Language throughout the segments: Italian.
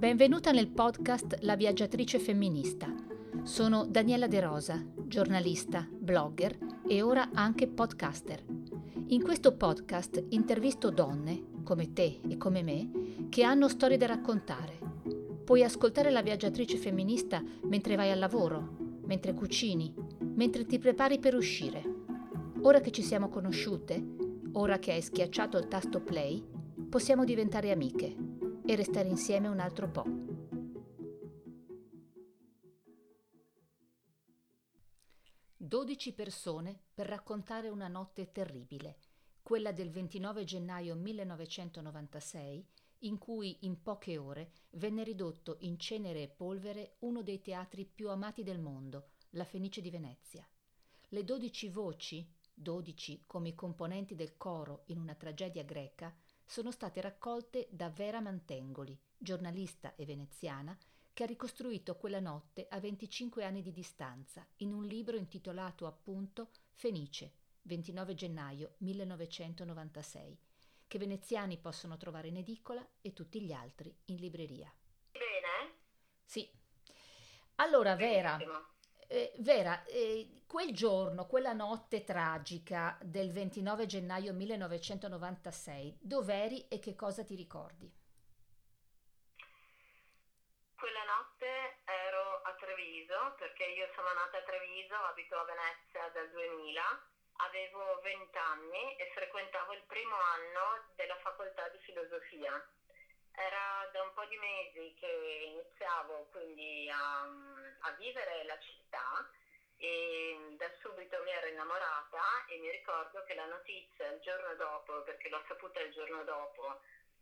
Benvenuta nel podcast La viaggiatrice femminista. Sono Daniela De Rosa, giornalista, blogger e ora anche podcaster. In questo podcast intervisto donne, come te e come me, che hanno storie da raccontare. Puoi ascoltare La viaggiatrice femminista mentre vai al lavoro, mentre cucini, mentre ti prepari per uscire. Ora che ci siamo conosciute, ora che hai schiacciato il tasto play, possiamo diventare amiche e restare insieme un altro po'. Dodici persone per raccontare una notte terribile, quella del 29 gennaio 1996, in cui in poche ore venne ridotto in cenere e polvere uno dei teatri più amati del mondo, la Fenice di Venezia. Le dodici voci, dodici come i componenti del coro in una tragedia greca, sono state raccolte da Vera Mantengoli, giornalista e veneziana, che ha ricostruito quella notte a 25 anni di distanza in un libro intitolato appunto Fenice, 29 gennaio 1996, che veneziani possono trovare in edicola e tutti gli altri in libreria. Bene? Sì. Allora, Vera, eh, Vera, eh, quel giorno, quella notte tragica del 29 gennaio 1996, dov'eri e che cosa ti ricordi? Quella notte ero a Treviso, perché io sono nata a Treviso, abito a Venezia dal 2000, avevo 20 anni e frequentavo il primo anno della facoltà di filosofia. Era da un po' di mesi che iniziavo quindi a, a vivere la città e da subito mi ero innamorata e mi ricordo che la notizia il giorno dopo, perché l'ho saputa il giorno dopo,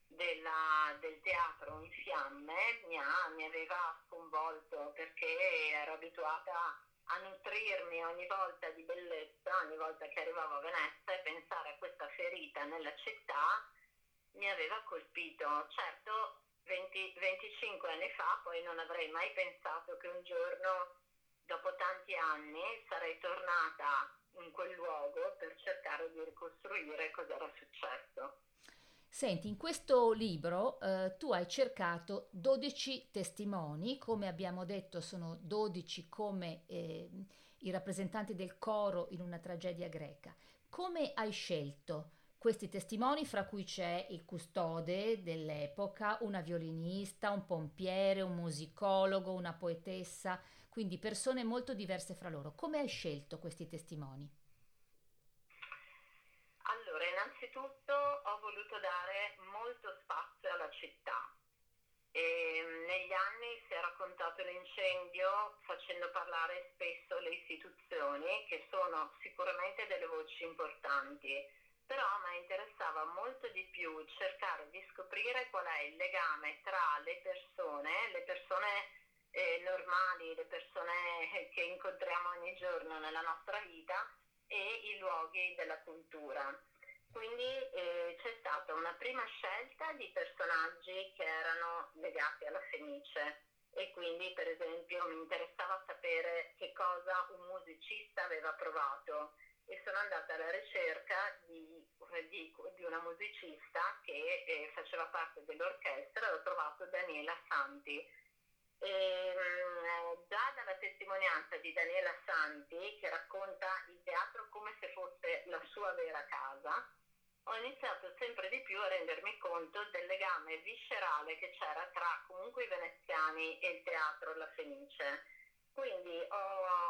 della, del teatro in fiamme mi, ha, mi aveva sconvolto perché ero abituata a nutrirmi ogni volta di bellezza, ogni volta che arrivavo a Venezia e pensare a questa ferita nella città mi aveva colpito. Certo, 20, 25 anni fa poi non avrei mai pensato che un giorno, dopo tanti anni, sarei tornata in quel luogo per cercare di ricostruire cosa era successo. Senti, in questo libro eh, tu hai cercato 12 testimoni, come abbiamo detto sono 12 come eh, i rappresentanti del coro in una tragedia greca. Come hai scelto questi testimoni, fra cui c'è il custode dell'epoca, una violinista, un pompiere, un musicologo, una poetessa, quindi persone molto diverse fra loro. Come hai scelto questi testimoni? Allora, innanzitutto ho voluto dare molto spazio alla città. E mm, negli anni si è raccontato l'incendio facendo parlare spesso le istituzioni, che sono sicuramente delle voci importanti però a me interessava molto di più cercare di scoprire qual è il legame tra le persone, le persone eh, normali, le persone che incontriamo ogni giorno nella nostra vita e i luoghi della cultura. Quindi eh, c'è stata una prima scelta di personaggi che erano legati alla Fenice e quindi per esempio mi interessava sapere che cosa un musicista aveva provato e sono andata alla ricerca di, di, di una musicista che eh, faceva parte dell'orchestra ho trovato Daniela Santi. E, mh, già dalla testimonianza di Daniela Santi, che racconta il teatro come se fosse la sua vera casa, ho iniziato sempre di più a rendermi conto del legame viscerale che c'era tra comunque i veneziani e il teatro La Fenice quindi ho,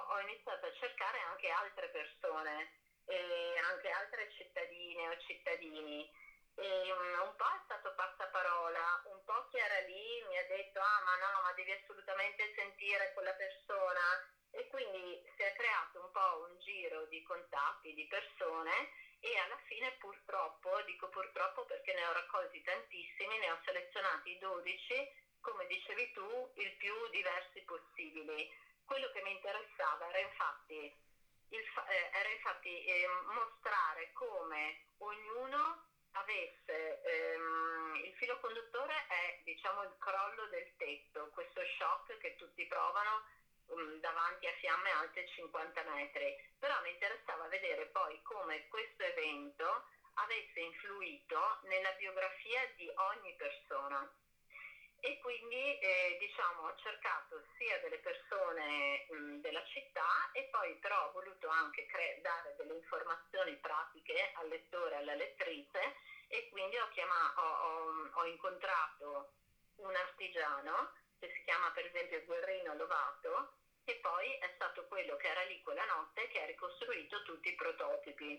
ho iniziato a cercare anche altre persone, eh, anche altre cittadine o cittadini. E um, un po' è stato passaparola, un po' chi era lì mi ha detto ah ma no, ma devi assolutamente sentire quella persona e quindi si è creato un po' un giro di contatti, di persone e alla fine purtroppo, dico purtroppo perché ne ho raccolti tantissimi, ne ho selezionati 12, come dicevi tu, il più diversi possibili quello che mi interessava era infatti, il, eh, era infatti eh, mostrare come ognuno avesse ehm, il filo conduttore è diciamo il crollo del tetto, questo shock che tutti provano um, davanti a fiamme alte 50 metri, però mi interessava vedere poi come questo evento avesse influito nella biografia di ogni persona e quindi eh, diciamo, ho cercato sia delle persone mh, della città e poi però ho voluto anche cre- dare delle informazioni pratiche al lettore e alla lettrice e quindi ho, chiamato, ho, ho, ho incontrato un artigiano che si chiama per esempio Guerrino Lovato che poi è stato quello che era lì quella notte che ha ricostruito tutti i prototipi.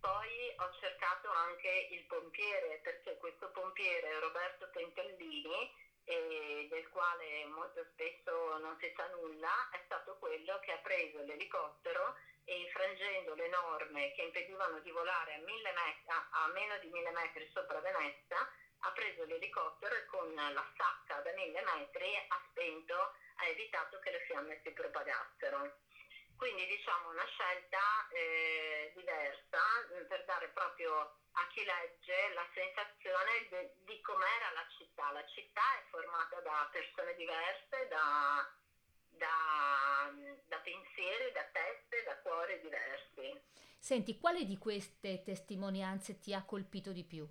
Poi ho cercato anche il pompiere, perché questo pompiere, Roberto Pentellini, del quale molto spesso non si sa nulla, è stato quello che ha preso l'elicottero e infrangendo le norme che impedivano di volare a, metri, a meno di mille metri sopra Venezia, ha preso l'elicottero e con la sacca da mille metri ha spento, ha evitato che le fiamme si propagassero. Quindi diciamo una scelta eh, diversa mm, per dare proprio a chi legge la sensazione de, di com'era la città. La città è formata da persone diverse, da, da, da pensieri, da teste, da cuori diversi. Senti, quale di queste testimonianze ti ha colpito di più?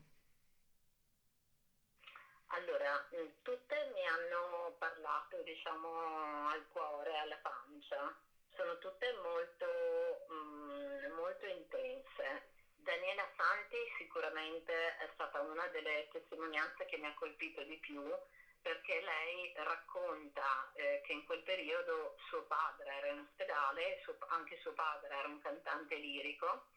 Allora, mm, tutte mi hanno parlato, diciamo, al cuore, alla pancia sono tutte molto, mm, molto intense. Daniela Santi sicuramente è stata una delle testimonianze che mi ha colpito di più perché lei racconta eh, che in quel periodo suo padre era in ospedale, suo, anche suo padre era un cantante lirico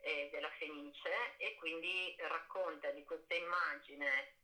eh, della Fenice e quindi racconta di questa immagine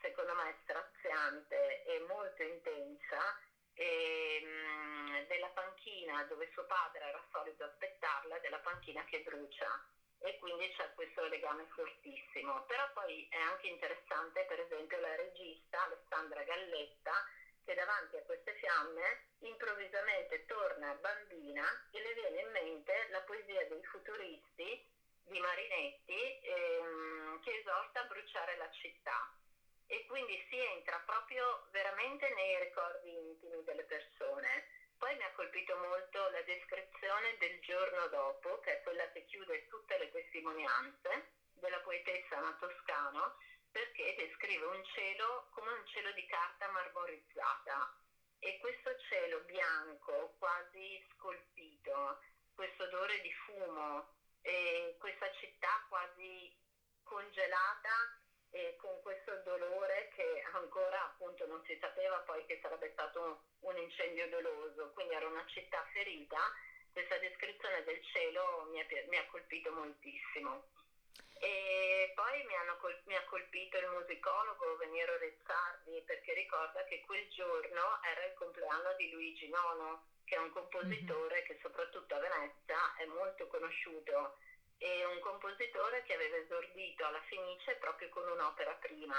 secondo me straziante e molto intensa e, mh, della panchina dove suo padre era solito aspettarla, della panchina che brucia e quindi c'è questo legame fortissimo. Però poi è anche interessante per esempio la regista Alessandra Galletta che davanti a queste fiamme improvvisamente torna bambina e le viene in mente la poesia dei futuristi di Marinetti ehm, che esorta a bruciare la città e quindi si entra proprio veramente nei ricordi intimi delle persone. Poi mi ha colpito molto la descrizione del giorno dopo, che è quella che chiude tutte le testimonianze della poetessa Anna Toscano, perché descrive un cielo come un cielo di carta marmorizzata. E questo cielo bianco, quasi scolpito, questo odore di fumo e questa città quasi congelata con questo dolore che ancora appunto non si sapeva poi che sarebbe stato un incendio doloso, quindi era una città ferita, questa descrizione del cielo mi ha, mi ha colpito moltissimo. E poi mi, col- mi, ha colpito il musicologo Veniero Rezzardi perché ricorda che quel giorno era il compleanno di Luigi Nono, che è un compositore mm-hmm. che soprattutto a Venezia è molto conosciuto e un compositore che aveva esordito alla Fenice proprio con un'opera prima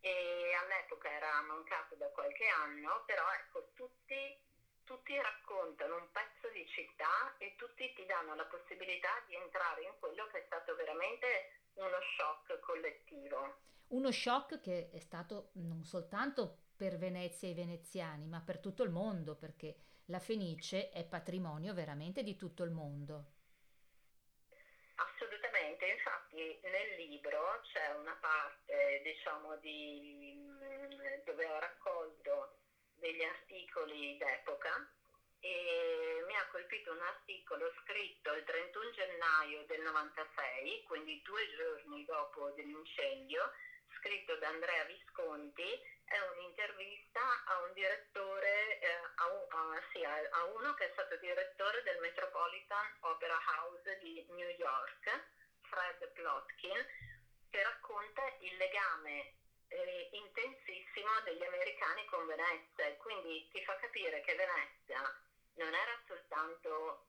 e all'epoca era mancato da qualche anno, però ecco tutti, tutti raccontano un pezzo di città e tutti ti danno la possibilità di entrare in quello che è stato veramente uno shock collettivo. Uno shock che è stato non soltanto per Venezia e i veneziani, ma per tutto il mondo, perché la Fenice è patrimonio veramente di tutto il mondo infatti nel libro c'è una parte diciamo di, mm, dove ho raccolto degli articoli d'epoca e mi ha colpito un articolo scritto il 31 gennaio del 96, quindi due giorni dopo dell'incendio, scritto da Andrea Visconti, è un'intervista a un direttore, a, sì, a uno che è stato direttore del Metropolitan Opera House di New York Fred Plotkin, che racconta il legame eh, intensissimo degli americani con Venezia. E quindi ti fa capire che Venezia non era soltanto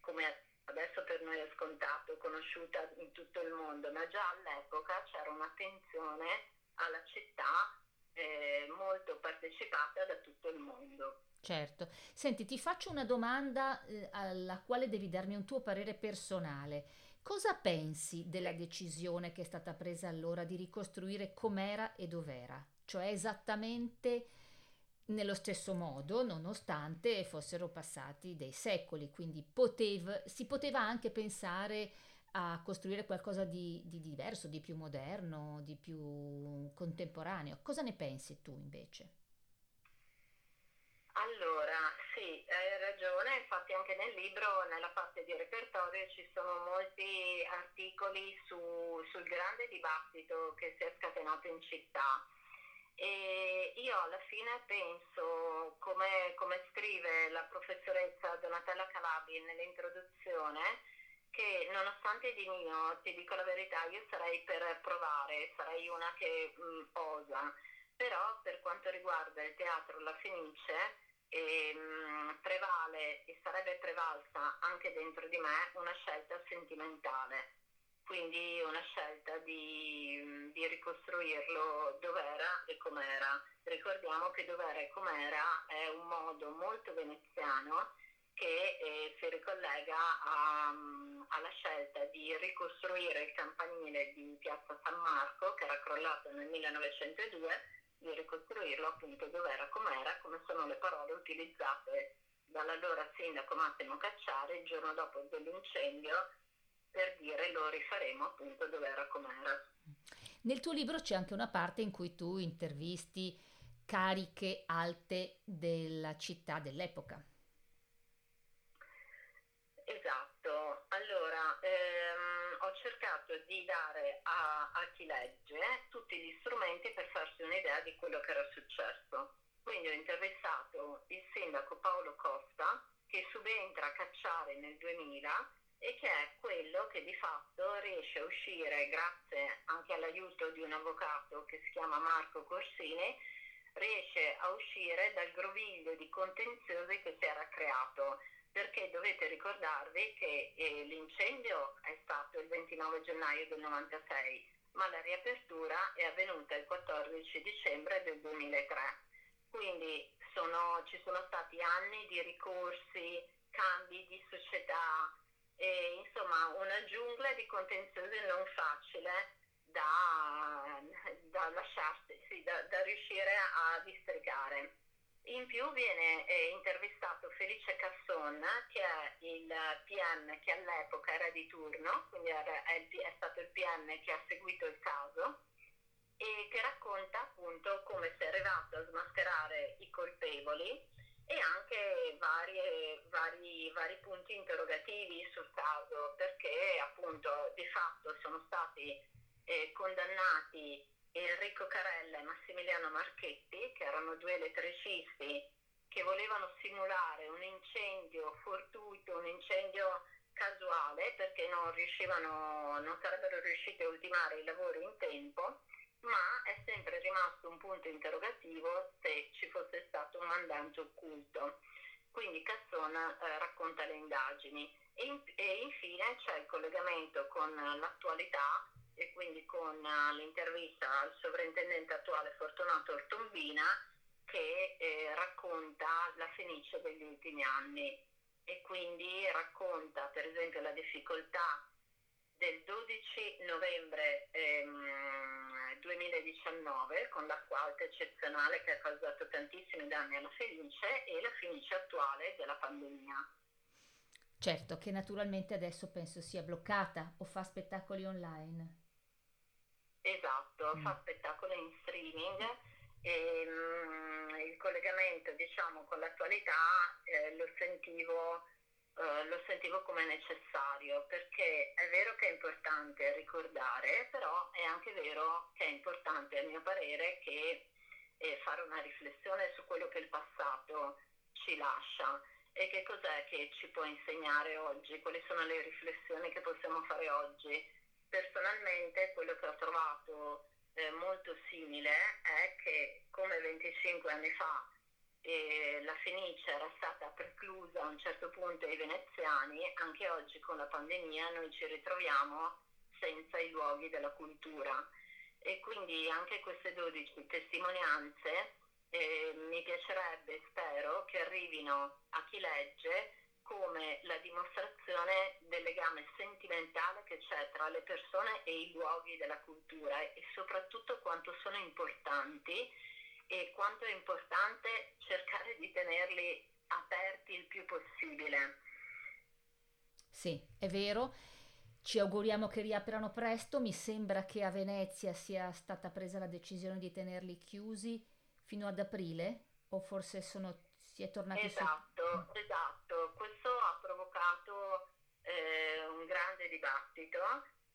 come adesso per noi è scontato, conosciuta in tutto il mondo, ma già all'epoca c'era un'attenzione alla città molto partecipata da tutto il mondo. Certo. Senti, ti faccio una domanda eh, alla quale devi darmi un tuo parere personale. Cosa pensi della decisione che è stata presa allora di ricostruire com'era e dov'era? Cioè esattamente nello stesso modo, nonostante fossero passati dei secoli, quindi poteva, si poteva anche pensare a costruire qualcosa di, di diverso, di più moderno, di più contemporaneo. Cosa ne pensi tu invece? Allora, sì, hai ragione, infatti anche nel libro, nella parte di repertorio, ci sono molti articoli su, sul grande dibattito che si è scatenato in città. E io alla fine penso, come, come scrive la professoressa Donatella Calabi nell'introduzione, che nonostante di mio, ti dico la verità, io sarei per provare, sarei una che mh, mm, osa, però per quanto riguarda il teatro La Fenice ehm, prevale e sarebbe prevalsa anche dentro di me una scelta sentimentale, quindi una scelta di, di ricostruirlo dov'era e com'era. Ricordiamo che dov'era e com'era è un modo molto veneziano che eh, si ricollega a, alla scelta di ricostruire il campanile di Piazza San Marco che era crollato nel 1902 di ricostruirlo appunto dov'era com'era, come sono le parole utilizzate dall'allora sindaco Massimo Cacciari il giorno dopo dell'incendio per dire lo rifaremo appunto dov'era com'era. Nel tuo libro c'è anche una parte in cui tu intervisti cariche alte della città dell'epoca. Esatto, allora ehm, ho cercato di dare a, a, chi legge tutti gli strumenti per farsi un'idea di quello che era successo. Quindi ho intervistato il sindaco Paolo Costa che subentra a Cacciare nel 2000 e che è quello che di fatto riesce a uscire, grazie anche all'aiuto di un avvocato che si chiama Marco Corsini, riesce a uscire dal groviglio di contenziosi che si era creato perché dovete ricordarvi che eh, l'incendio è stato il 29 gennaio del 96, ma la riapertura è avvenuta il 14 dicembre del 2003. Quindi sono, ci sono stati anni di ricorsi, cambi di società, e, insomma una giungla di contenziosi non facile da, da lasciarsi, sì, da, da riuscire a districare. In più viene eh, intervistato Felice Casson, che è il PM che all'epoca era di turno, quindi era, è, è stato il PM che ha seguito il caso e che racconta appunto come si è arrivato a smascherare i colpevoli e anche varie, vari, vari punti interrogativi sul caso, perché appunto di fatto sono stati eh, condannati Enrico Carella e Massimiliano Marchetti, che erano due elettricisti che volevano simulare un incendio fortuito, un incendio casuale, perché non non sarebbero riusciti a ultimare i lavori in tempo, ma è sempre rimasto un punto interrogativo se ci fosse stato un mandante occulto. Quindi Cassona eh, racconta le indagini e, in, e infine c'è il collegamento con l'attualità e quindi con uh, l'intervista al sovrintendente attuale Fortunato Ortombina che eh, racconta la Fenice degli ultimi anni e quindi racconta per esempio la difficoltà del 12 novembre ehm, 2019 con l'acqua alta eccezionale che ha causato tantissimi danni alla Fenice e la Fenice attuale della pandemia. Certo, che naturalmente adesso penso sia bloccata o fa spettacoli online. Esatto, mm. fa spettacoli in streaming e um, il collegamento diciamo con l'attualità eh, lo, sentivo, eh, lo sentivo come necessario perché è vero che è importante ricordare, però è anche vero che è importante a mio parere che eh, fare una riflessione su quello che il passato ci lascia. E che cos'è che ci può insegnare oggi, quali sono le riflessioni che possiamo fare oggi Personalmente quello che ho trovato eh, molto simile è che come 25 anni fa eh, la Fenice era stata preclusa a un certo punto ai veneziani, anche oggi con la pandemia noi ci ritroviamo senza i luoghi della cultura. E quindi anche queste 12 testimonianze eh, mi piacerebbe, spero, che arrivino a chi legge come la dimostrazione del legame sentimentale che c'è tra le persone e i luoghi della cultura e soprattutto quanto sono importanti e quanto è importante cercare di tenerli aperti il più possibile. Sì, è vero. ci auguriamo che riaprano presto, mi sembra che a Venezia sia stata presa la decisione di tenerli chiusi fino ad aprile o forse sono, si è tornati esatto, su... Esatto, questo ha provocato eh, un grande dibattito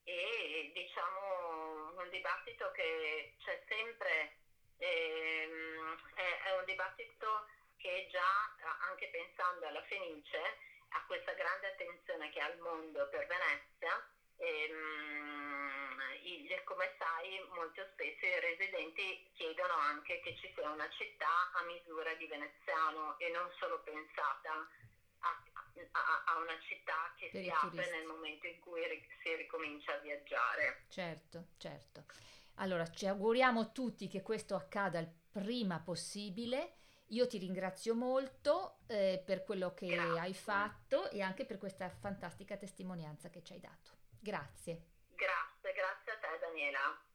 e diciamo un dibattito che c'è sempre, ehm, è, è un dibattito che già anche pensando alla Fenice a questa grande attenzione che ha il mondo per Venezia, ehm, il, come sai molto spesso i residenti chiedono anche che ci sia una città a misura di veneziano e non solo pensata a, a, a una città che si apre nel momento in cui si ricomincia a viaggiare. Certo, certo. Allora ci auguriamo tutti che questo accada il prima possibile io ti ringrazio molto eh, per quello che Grazie. hai fatto e anche per questa fantastica testimonianza che ci hai dato. Grazie. Grazie, grazie a te Daniela.